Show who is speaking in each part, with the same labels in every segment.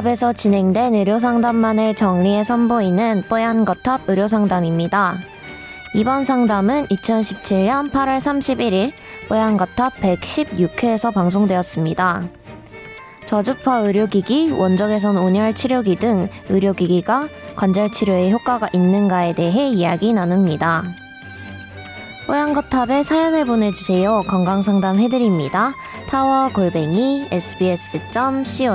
Speaker 1: 뽀얀거탑에서 진행된 의료상담만을 정리해 선보이는 뽀얀거탑 의료상담입니다. 이번 상담은 2017년 8월 31일 뽀얀거탑 116회에서 방송되었습니다. 저주파 의료기기, 원적외선 온열 치료기 등 의료기기가 관절 치료에 효과가 있는가에 대해 이야기 나눕니다. 뽀얀거탑에 사연을 보내주세요. 건강상담 해드립니다. 타워 골뱅이 sbs.co.kr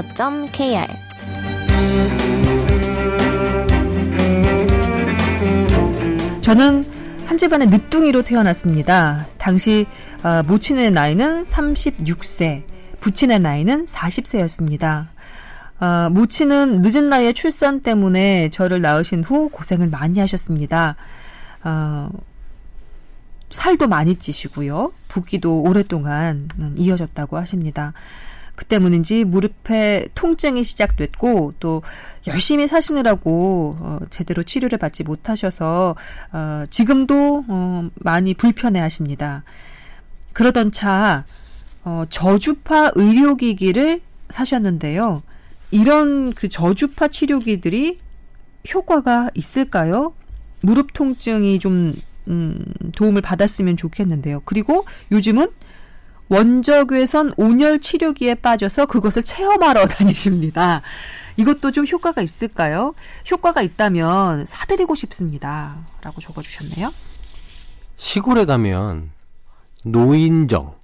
Speaker 2: 저는 한 집안의 늦둥이로 태어났습니다. 당시 어, 모친의 나이는 36세, 부친의 나이는 40세였습니다. 어, 모친은 늦은 나이에 출산 때문에 저를 낳으신 후 고생을 많이 하셨습니다. 어, 살도 많이 찌시고요. 붓기도 오랫동안 이어졌다고 하십니다. 그 때문인지 무릎에 통증이 시작됐고 또 열심히 사시느라고 어, 제대로 치료를 받지 못하셔서 어, 지금도 어, 많이 불편해 하십니다. 그러던 차 어, 저주파 의료기기를 사셨는데요. 이런 그 저주파 치료기들이 효과가 있을까요? 무릎 통증이 좀 음, 도움을 받았으면 좋겠는데요. 그리고 요즘은 원적외선 온열 치료기에 빠져서 그것을 체험하러 다니십니다. 이것도 좀 효과가 있을까요? 효과가 있다면 사드리고 싶습니다. 라고 적어주셨네요.
Speaker 3: 시골에 가면 노인정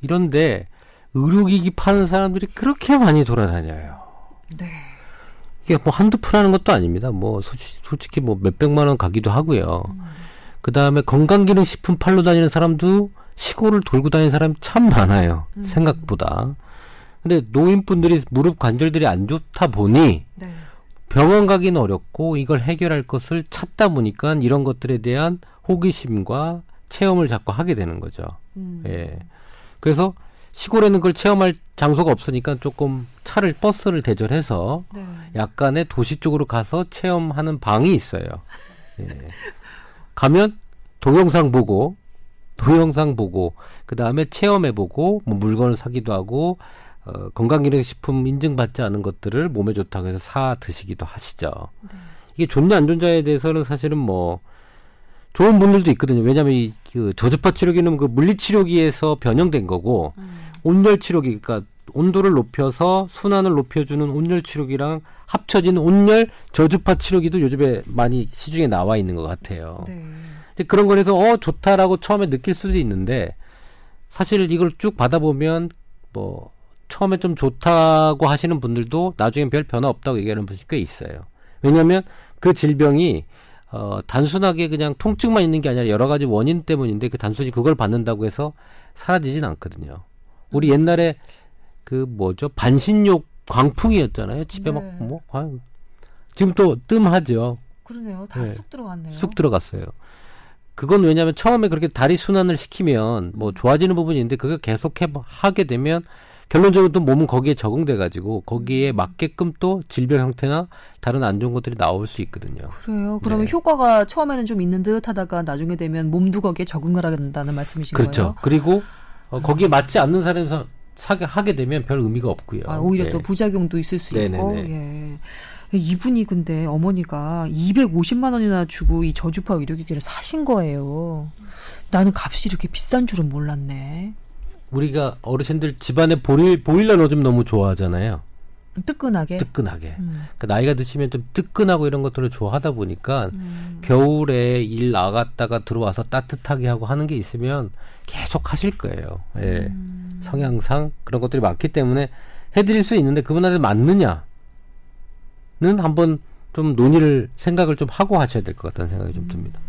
Speaker 3: 이런데 의료기기 파는 사람들이 그렇게 많이 돌아다녀요.
Speaker 2: 네.
Speaker 3: 이게 뭐 한두 푼 하는 것도 아닙니다. 뭐 솔직히, 솔직히 뭐 몇백만 원 가기도 하고요. 음. 그 다음에 건강기능식품 팔러 다니는 사람도 시골을 돌고 다니는 사람이 참 많아요. 음. 생각보다. 근데 노인분들이 무릎 관절들이 안 좋다 보니 네. 병원 가기는 어렵고 이걸 해결할 것을 찾다 보니까 이런 것들에 대한 호기심과 체험을 자꾸 하게 되는 거죠. 음. 예. 그래서 시골에는 그걸 체험할 장소가 없으니까 조금 차를 버스를 대절해서 네. 약간의 도시 쪽으로 가서 체험하는 방이 있어요. 예. 가면 동영상 보고 동영상 보고 그 다음에 체험해 보고 뭐 물건을 사기도 하고 어, 건강기능식품 인증받지 않은 것들을 몸에 좋다고 해서 사 드시기도 하시죠. 네. 이게 좋냐 안 좋냐에 대해서는 사실은 뭐 좋은 분들도 있거든요. 왜냐하면 이 그 저주파 치료기는 그 물리 치료기에서 변형된 거고 음. 온열 치료기 그러니까 온도를 높여서 순환을 높여주는 온열 치료기랑 합쳐진 온열 저주파 치료기도 요즘에 많이 시중에 나와 있는 것 같아요. 네. 그런 거에서 어 좋다라고 처음에 느낄 수도 있는데 사실 이걸 쭉 받아보면 뭐 처음에 좀 좋다고 하시는 분들도 나중엔 별 변화 없다고 얘기하는 분이 꽤 있어요. 왜냐하면 그 질병이 어, 단순하게 그냥 통증만 있는 게 아니라 여러 가지 원인 때문인데 그 단순히 그걸 받는다고 해서 사라지진 않거든요. 우리 음. 옛날에 그 뭐죠 반신욕 광풍이었잖아요. 집에 네. 막뭐 지금 또 뜸하죠.
Speaker 2: 그러네요. 다쑥 네. 들어갔네요.
Speaker 3: 쑥 들어갔어요. 그건 왜냐하면 처음에 그렇게 다리 순환을 시키면 뭐 좋아지는 부분이 있는데 그걸 계속 해 하게 되면 결론적으로 또 몸은 거기에 적응돼 가지고 거기에 음. 맞게끔 또 질병 형태나 다른 안 좋은 것들이 나올 수 있거든요.
Speaker 2: 그래요. 그러면 네. 효과가 처음에는 좀 있는 듯 하다가 나중에 되면 몸도 거기에 적응을 된다는 말씀이신
Speaker 3: 그렇죠.
Speaker 2: 거예요?
Speaker 3: 그렇죠. 그리고 어, 거기에 맞지 않는 사람에서 사게 하게 되면 별 의미가 없고요.
Speaker 2: 아, 오히려 네. 또 부작용도 있을 수 네네네. 있고. 예. 이분이 근데 어머니가 250만 원이나 주고 이 저주파 의료기기를 사신 거예요. 나는 값이 이렇게 비싼 줄은 몰랐네.
Speaker 3: 우리가 어르신들 집안에 보일, 보일러 넣어주면 너무 좋아하잖아요.
Speaker 2: 뜨끈하게.
Speaker 3: 뜨끈하게. 음. 그러니까 나이가 드시면 좀 뜨끈하고 이런 것들을 좋아하다 보니까 음. 겨울에 일 나갔다가 들어와서 따뜻하게 하고 하는 게 있으면 계속 하실 거예요. 예. 음. 성향상 그런 것들이 많기 때문에 해드릴 수 있는데 그분한테 맞느냐는 한번 좀 논의를 생각을 좀 하고 하셔야 될 것 같다는 생각이 좀 듭니다.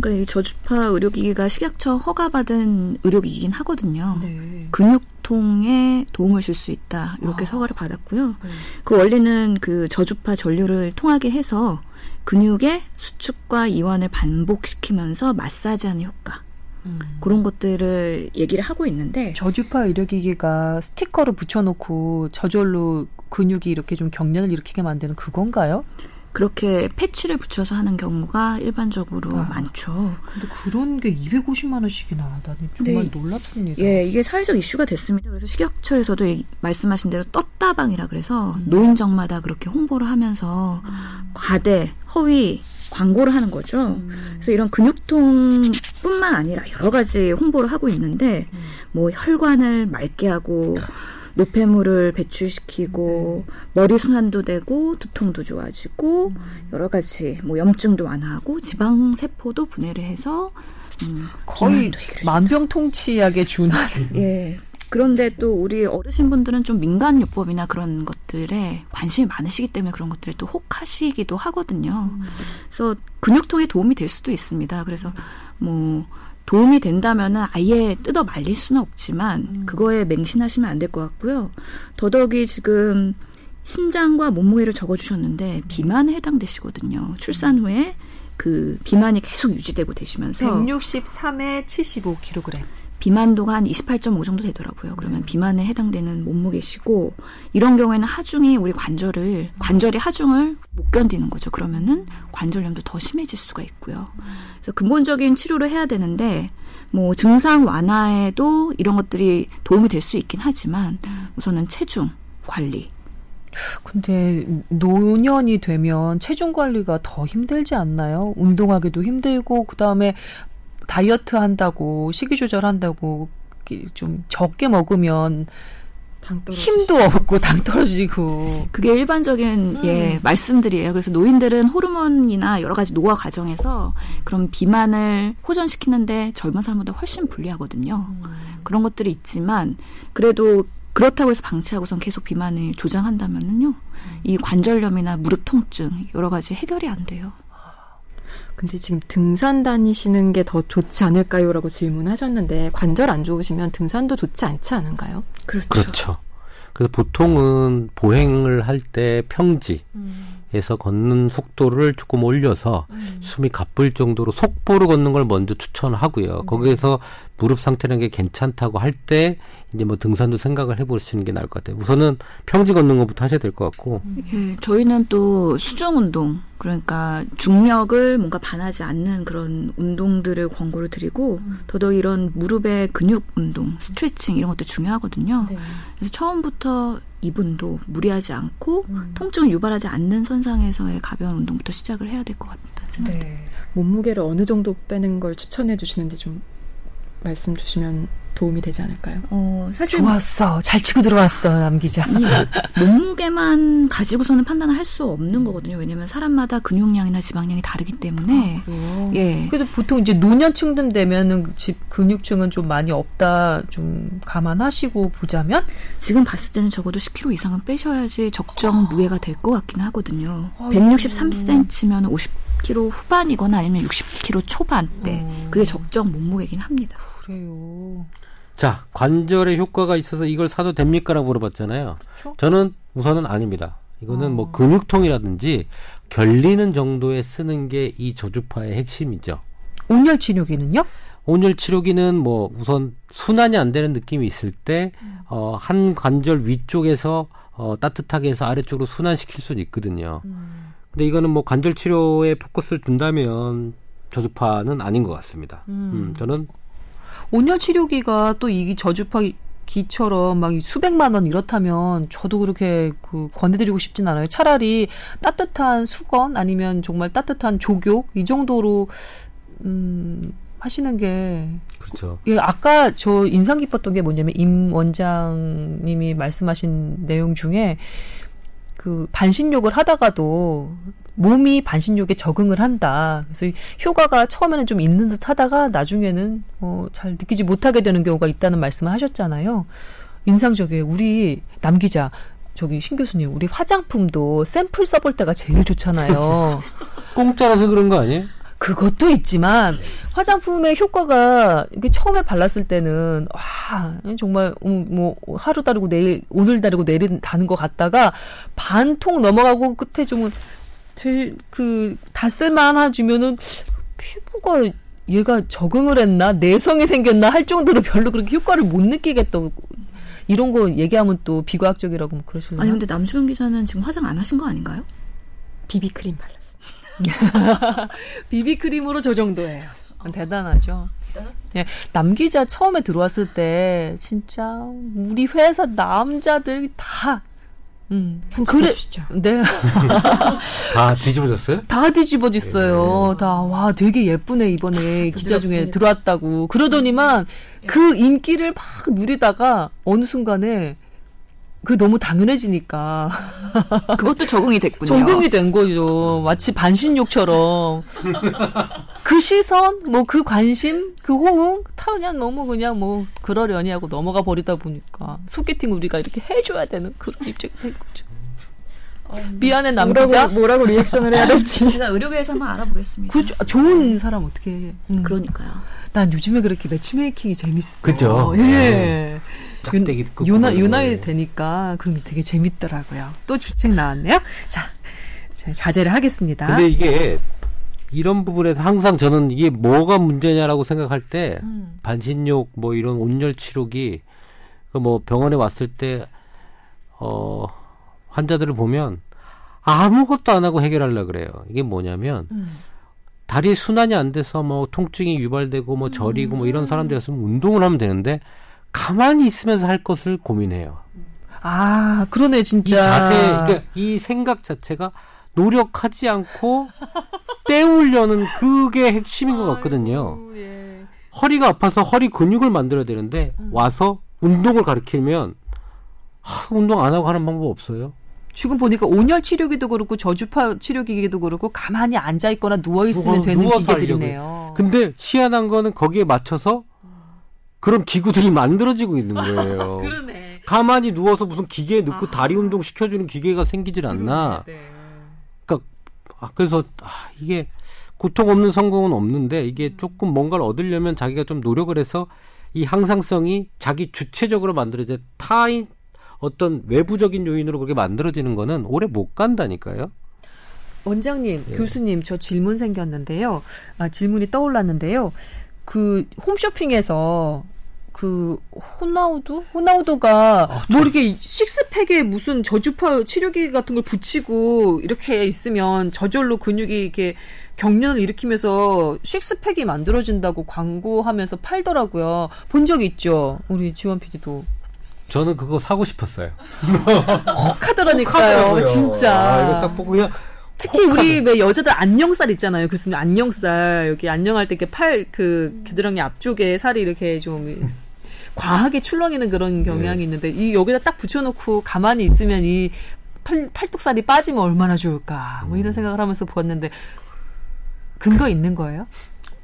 Speaker 4: 그러니까 이 저주파 의료기기가 식약처 허가받은 의료기기긴 하거든요. 네. 근육통에 도움을 줄 수 있다 이렇게 아. 서가를 받았고요. 네. 그 원리는 그 저주파 전류를 통하게 해서 근육의 수축과 이완을 반복시키면서 마사지하는 효과. 음. 그런 것들을 얘기를 하고 있는데
Speaker 2: 저주파 의료기기가 스티커를 붙여놓고 저절로 근육이 이렇게 좀 경련을 일으키게 만드는 그건가요?
Speaker 4: 그렇게 패치를 붙여서 하는 경우가 일반적으로 아, 많죠.
Speaker 2: 근데 그런 게 250만 원씩이나 나는 정말 네. 놀랍습니다.
Speaker 4: 예, 이게 사회적 이슈가 됐습니다. 그래서 식약처에서도 말씀하신 대로 떴다방이라 그래서 음. 노인정마다 그렇게 홍보를 하면서 음. 과대, 허위 광고를 하는 거죠. 음. 그래서 이런 근육통뿐만 아니라 여러 가지 홍보를 하고 있는데 음. 뭐 혈관을 맑게 하고 노폐물을 배출시키고 네. 머리 순환도 되고 두통도 좋아지고 음. 여러 가지 뭐 염증도 완화하고 지방 세포도 분해를 해서
Speaker 2: 음, 거의 만병통치약에 준한
Speaker 4: 예. 그런데 또 우리 어르신분들은 좀 민간 요법이나 그런 것들에 관심이 많으시기 때문에 그런 것들에 또 혹하시기도 하거든요. 음. 그래서 근육통에 도움이 될 수도 있습니다. 그래서 뭐 도움이 된다면은 아예 뜯어 말릴 수는 없지만 음. 그거에 맹신하시면 안 될 것 같고요. 더더욱이 지금 신장과 몸무게를 적어주셨는데 비만에 해당되시거든요. 출산 후에 그 비만이 계속 유지되고 되시면서
Speaker 2: 163에 75kg.
Speaker 4: 비만도가 한 28.5 정도 되더라고요. 그러면 비만에 해당되는 몸무게시고 이런 경우에는 하중이 우리 관절을 관절이 하중을 못 견디는 거죠. 그러면은 관절염도 더 심해질 수가 있고요. 그래서 근본적인 치료를 해야 되는데 뭐 증상 완화에도 이런 것들이 도움이 될 수 있긴 하지만 우선은 체중 관리
Speaker 2: 근데 노년이 되면 체중 관리가 더 힘들지 않나요? 운동하기도 힘들고 그다음에 다이어트 한다고 식이 조절한다고 좀 적게 먹으면 힘도 없고 당 떨어지고
Speaker 4: 그게 일반적인 음. 예 말씀들이에요. 그래서 노인들은 호르몬이나 여러 가지 노화 과정에서 그런 비만을 호전시키는데 젊은 사람보다 훨씬 불리하거든요. 음. 그런 것들이 있지만 그래도 그렇다고 해서 방치하고선 계속 비만을 조장한다면은요 음. 이 관절염이나 무릎 통증 여러 가지 해결이 안 돼요.
Speaker 5: 근데 지금 등산 다니시는 게 더 좋지 않을까요? 라고 질문하셨는데 관절 안 좋으시면 등산도 좋지 않지 않은가요?
Speaker 3: 그렇죠. 그렇죠. 그래서 보통은 보행을 할 때 평지, 음. 에서 걷는 속도를 조금 올려서 음. 숨이 가쁠 정도로 속보로 걷는 걸 먼저 추천하고요. 음. 거기에서 무릎 상태라는 게 괜찮다고 할 때 이제 뭐 등산도 생각을 해보시는 게 나을 것 같아요. 우선은 평지 걷는 것부터 하셔야 될 것 같고.
Speaker 4: 예, 저희는 또 수중 운동 그러니까 중력을 뭔가 반하지 않는 그런 운동들을 권고를 드리고 음. 더더욱 이런 무릎의 근육 운동, 스트레칭 이런 것도 중요하거든요. 네. 그래서 처음부터 이분도 무리하지 않고 음. 통증을 유발하지 않는 선상에서의 가벼운 운동부터 시작을 해야 될 것 같다 생각합니다. 네.
Speaker 5: 몸무게를 어느 정도 빼는 걸 추천해 주시는지 좀 말씀 주시면 도움이 되지 않을까요?
Speaker 2: 어, 사실 좋았어. 잘 치고 들어왔어, 남 기자.
Speaker 4: 몸무게만 가지고서는 판단을 할 수 없는 거거든요. 왜냐면 사람마다 근육량이나 지방량이 다르기 때문에.
Speaker 2: 아, 예. 그래도 보통 이제 노년층들 되면은 근육층은 좀 많이 없다 좀 감안하시고 보자면
Speaker 4: 지금 봤을 때는 적어도 10kg 이상은 빼셔야지 적정 아. 무게가 될 것 같긴 하거든요. 아 163cm면 50kg 후반이거나 아니면 60kg 초반대. 음. 그게 적정 몸무게긴 합니다.
Speaker 2: 그래요.
Speaker 3: 자, 관절에 효과가 있어서 이걸 사도 됩니까라고 물어봤잖아요. 그렇죠? 저는 우선은 아닙니다. 이거는 뭐 어. 뭐 근육통이라든지 결리는 정도에 쓰는 게 이 저주파의 핵심이죠.
Speaker 2: 온열 치료기는요?
Speaker 3: 온열 치료기는 뭐 우선 순환이 안 되는 느낌이 있을 때, 음. 어, 한 관절 위쪽에서 어, 따뜻하게 해서 아래쪽으로 순환시킬 수는 있거든요. 음. 근데 이거는 뭐 관절 치료에 포커스를 둔다면 저주파는 아닌 것 같습니다. 음. 음 저는
Speaker 2: 온열 치료기가 또 이 저주파 기처럼 막 수백만 원 이렇다면 저도 그렇게 그 권해드리고 싶진 않아요. 차라리 따뜻한 수건 아니면 정말 따뜻한 조교 이 정도로 음 하시는 게
Speaker 3: 그렇죠.
Speaker 2: 예, 아까 저 인상 깊었던 게 뭐냐면 임 원장님이 말씀하신 내용 중에 그 반신욕을 하다가도 몸이 반신욕에 적응을 한다. 그래서 효과가 처음에는 좀 있는 듯 하다가 나중에는 어, 잘 느끼지 못하게 되는 경우가 있다는 말씀을 하셨잖아요. 인상적이에요. 우리 남 기자, 저기 신 교수님, 우리 화장품도 샘플 써볼 때가 제일 좋잖아요.
Speaker 3: 공짜라서 그런 거 아니에요?
Speaker 2: 그것도 있지만 화장품의 효과가 이게 처음에 발랐을 때는 와 정말 음, 뭐 하루 다르고 내일 오늘 다르고 내일 다는 것 같다가 반통 넘어가고 끝에 좀 제일 그다 쓸만하지면은 피부가 얘가 적응을 했나 내성이 생겼나 할 정도로 별로 그렇게 효과를 못 느끼겠다고 이런 거 얘기하면 또 비과학적이라고 뭐 그러시나요?
Speaker 4: 아니 근데 남주현 기자는 지금 화장 안 하신 거 아닌가요?
Speaker 5: 비비크림 발랐습니다.
Speaker 2: 비비크림으로 저 정도예요. 대단하죠. 예, 남 기자 처음에 들어왔을 때 진짜 우리 회사 남자들 다
Speaker 5: 음. 주시죠.
Speaker 2: 네.
Speaker 3: 다 뒤집어졌어요?
Speaker 2: 다 뒤집어졌어요. 네. 다, 와, 되게 예쁘네, 이번에 기자 중에 들어왔다고. 그러더니만 그 인기를 막 누리다가 어느 순간에 그 너무 당연해지니까
Speaker 4: 그것도 적응이 됐군요.
Speaker 2: 적응이 된 거죠. 마치 반신욕처럼 그 시선, 뭐 그 관심, 그 호응 다 그냥 너무 그냥 뭐 그러려니 하고 넘어가 버리다 보니까 소개팅 우리가 이렇게 해줘야 되는 그런 입장이 된 거죠. 어, 미안해 남자
Speaker 5: 뭐라고, 뭐라고 리액션을 해야 될지
Speaker 4: 제가 의료계에서 한번 알아보겠습니다.
Speaker 2: 그 좋은 사람 어떻게 해?
Speaker 4: 음. 그러니까요.
Speaker 2: 난 요즘에 그렇게 매치메이킹이 재밌어.
Speaker 3: 그죠.
Speaker 2: 예. 네.
Speaker 3: 짝대기
Speaker 2: 요나 요나이 되니까 그런 게 되게 재밌더라고요. 또 주책 나왔네요. 자, 자제를 하겠습니다.
Speaker 3: 근데 이게 이런 부분에서 항상 저는 이게 뭐가 문제냐라고 생각할 때 음. 반신욕 뭐 이런 온열 치료기 그뭐 병원에 왔을 때 어 환자들을 보면 아무것도 안 하고 해결하려 그래요. 이게 뭐냐면 음. 다리 순환이 안 돼서 뭐 통증이 유발되고 뭐 저리고 뭐 이런 사람들이었으면 운동을 하면 되는데 가만히 있으면서 할 것을 고민해요.
Speaker 2: 아, 그러네, 진짜.
Speaker 3: 이 자세, 그러니까 이 생각 자체가 노력하지 않고 때우려는 그게 핵심인 것 같거든요. 아이고, 예. 허리가 아파서 허리 근육을 만들어야 되는데 음. 와서 운동을 가르치면 하, 운동 안 하고 하는 방법 없어요.
Speaker 2: 지금 보니까 온열 치료기도 그렇고 저주파 치료기기도 그렇고 가만히 앉아 있거나 누워 있으면 되는 기계들이네요.
Speaker 3: 근데 희한한 거는 거기에 맞춰서 그런 기구들이 만들어지고 있는 거예요.
Speaker 2: 그러네.
Speaker 3: 가만히 누워서 무슨 기계에 넣고 아. 다리 운동 시켜주는 기계가 생기질 않나. 네. 그러니까 아, 그래서 아, 이게 고통 없는 성공은 없는데 이게 음. 조금 뭔가를 얻으려면 자기가 좀 노력을 해서 이 항상성이 자기 주체적으로 만들어져 타인 어떤 외부적인 요인으로 그렇게 만들어지는 거는 오래 못 간다니까요.
Speaker 2: 원장님, 네. 교수님, 저 질문 생겼는데요. 아, 질문이 떠올랐는데요. 그 홈쇼핑에서 그 호나우두 호나우두가 아, 뭐 이렇게 식스팩에 무슨 저주파 치료기 같은 걸 붙이고 이렇게 있으면 저절로 근육이 이렇게 경련을 일으키면서 식스팩이 만들어진다고 광고하면서 팔더라고요. 본 적 있죠? 우리 지원 PD도.
Speaker 3: 저는 그거 사고 싶었어요.
Speaker 2: 혹 하더라니까요. 진짜.
Speaker 3: 아, 이거 딱 보고 그냥
Speaker 2: 특히 우리 왜 여자들 안녕살 있잖아요. 교수님 안녕살 여기 안녕할 때 이렇게 팔그 귀드랑이 앞쪽에 살이 이렇게 좀 과하게 출렁이는 그런 경향이 네. 있는데 이 여기다 딱 붙여놓고 가만히 있으면 이 팔, 팔뚝살이 빠지면 얼마나 좋을까 뭐 이런 음. 생각을 하면서 보았는데 근거 있는 거예요?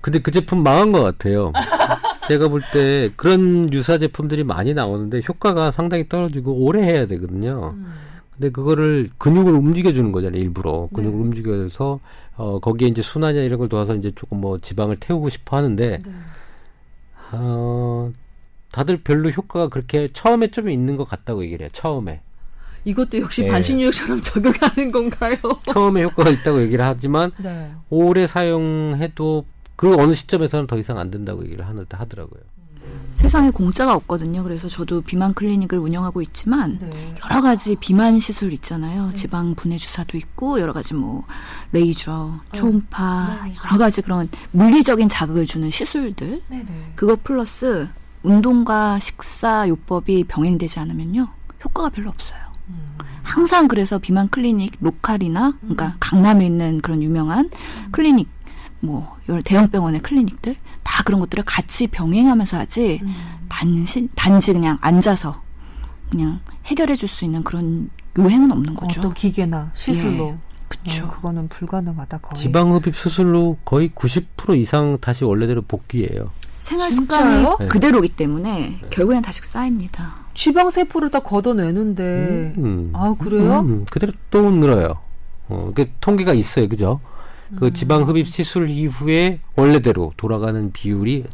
Speaker 3: 근데 그 제품 망한 것 같아요. 제가 볼 때 그런 유사 제품들이 많이 나오는데 효과가 상당히 떨어지고 오래 해야 되거든요. 음. 근데 그거를 근육을 움직여주는 거잖아요, 일부러. 근육을 네. 움직여서, 어, 거기에 이제 순환이나 이런 걸 도와서 이제 조금 뭐 지방을 태우고 싶어 하는데, 네. 어, 다들 별로 효과가 그렇게 처음에 좀 있는 것 같다고 얘기를 해요, 처음에.
Speaker 2: 이것도 역시 네. 반신욕처럼 적용하는 건가요?
Speaker 3: 처음에 효과가 있다고 얘기를 하지만, 네. 오래 사용해도 그 어느 시점에서는 더 이상 안 된다고 얘기를 하더라고요.
Speaker 4: 세상에 공짜가 없거든요. 그래서 저도 비만 클리닉을 운영하고 있지만 네. 여러 가지 비만 시술 있잖아요. 네. 지방 분해 주사도 있고 여러 가지 뭐 레이저, 어. 초음파 네. 여러 가지 그런 물리적인 자극을 주는 시술들. 네, 네. 그거 플러스 운동과 식사 요법이 병행되지 않으면요 효과가 별로 없어요. 음. 항상 그래서 비만 클리닉 로컬이나 그러니까 음. 강남에 있는 그런 유명한 음. 클리닉 뭐 대형 병원의 클리닉들 다 그런 것들을 같이 병행하면서 하지 음. 단지 단지 그냥 앉아서 그냥 해결해 줄 수 있는 그런 요행은 없는 거죠.
Speaker 2: 어떤 기계나 시술로. 예.
Speaker 4: 그렇죠.
Speaker 2: 어, 그거는 불가능하다 거의.
Speaker 3: 지방흡입 수술로 거의 90% 이상 다시 원래대로 복귀해요.
Speaker 4: 생활 습관이 네. 그대로기 때문에 네. 결국엔 다시 쌓입니다.
Speaker 2: 지방 세포를 다 걷어내는데 음, 음. 아 그래요? 음,
Speaker 3: 그대로 또 늘어요. 어, 그 통계가 있어요, 그죠? 그 음. 지방 흡입 시술 이후에 원래대로 돌아가는 비율이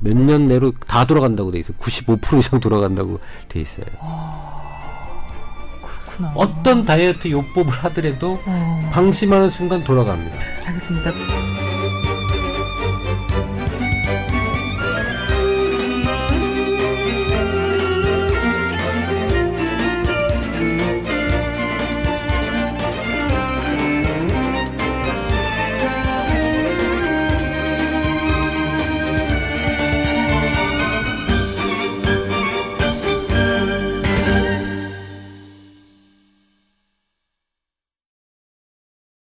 Speaker 3: 몇 년 내로 다 돌아간다고 돼 있어요. 95% 이상 돌아간다고 돼 있어요. 아,
Speaker 2: 그렇구나.
Speaker 3: 어떤 다이어트 요법을 하더라도 어. 방심하는 순간 돌아갑니다.
Speaker 2: 알겠습니다.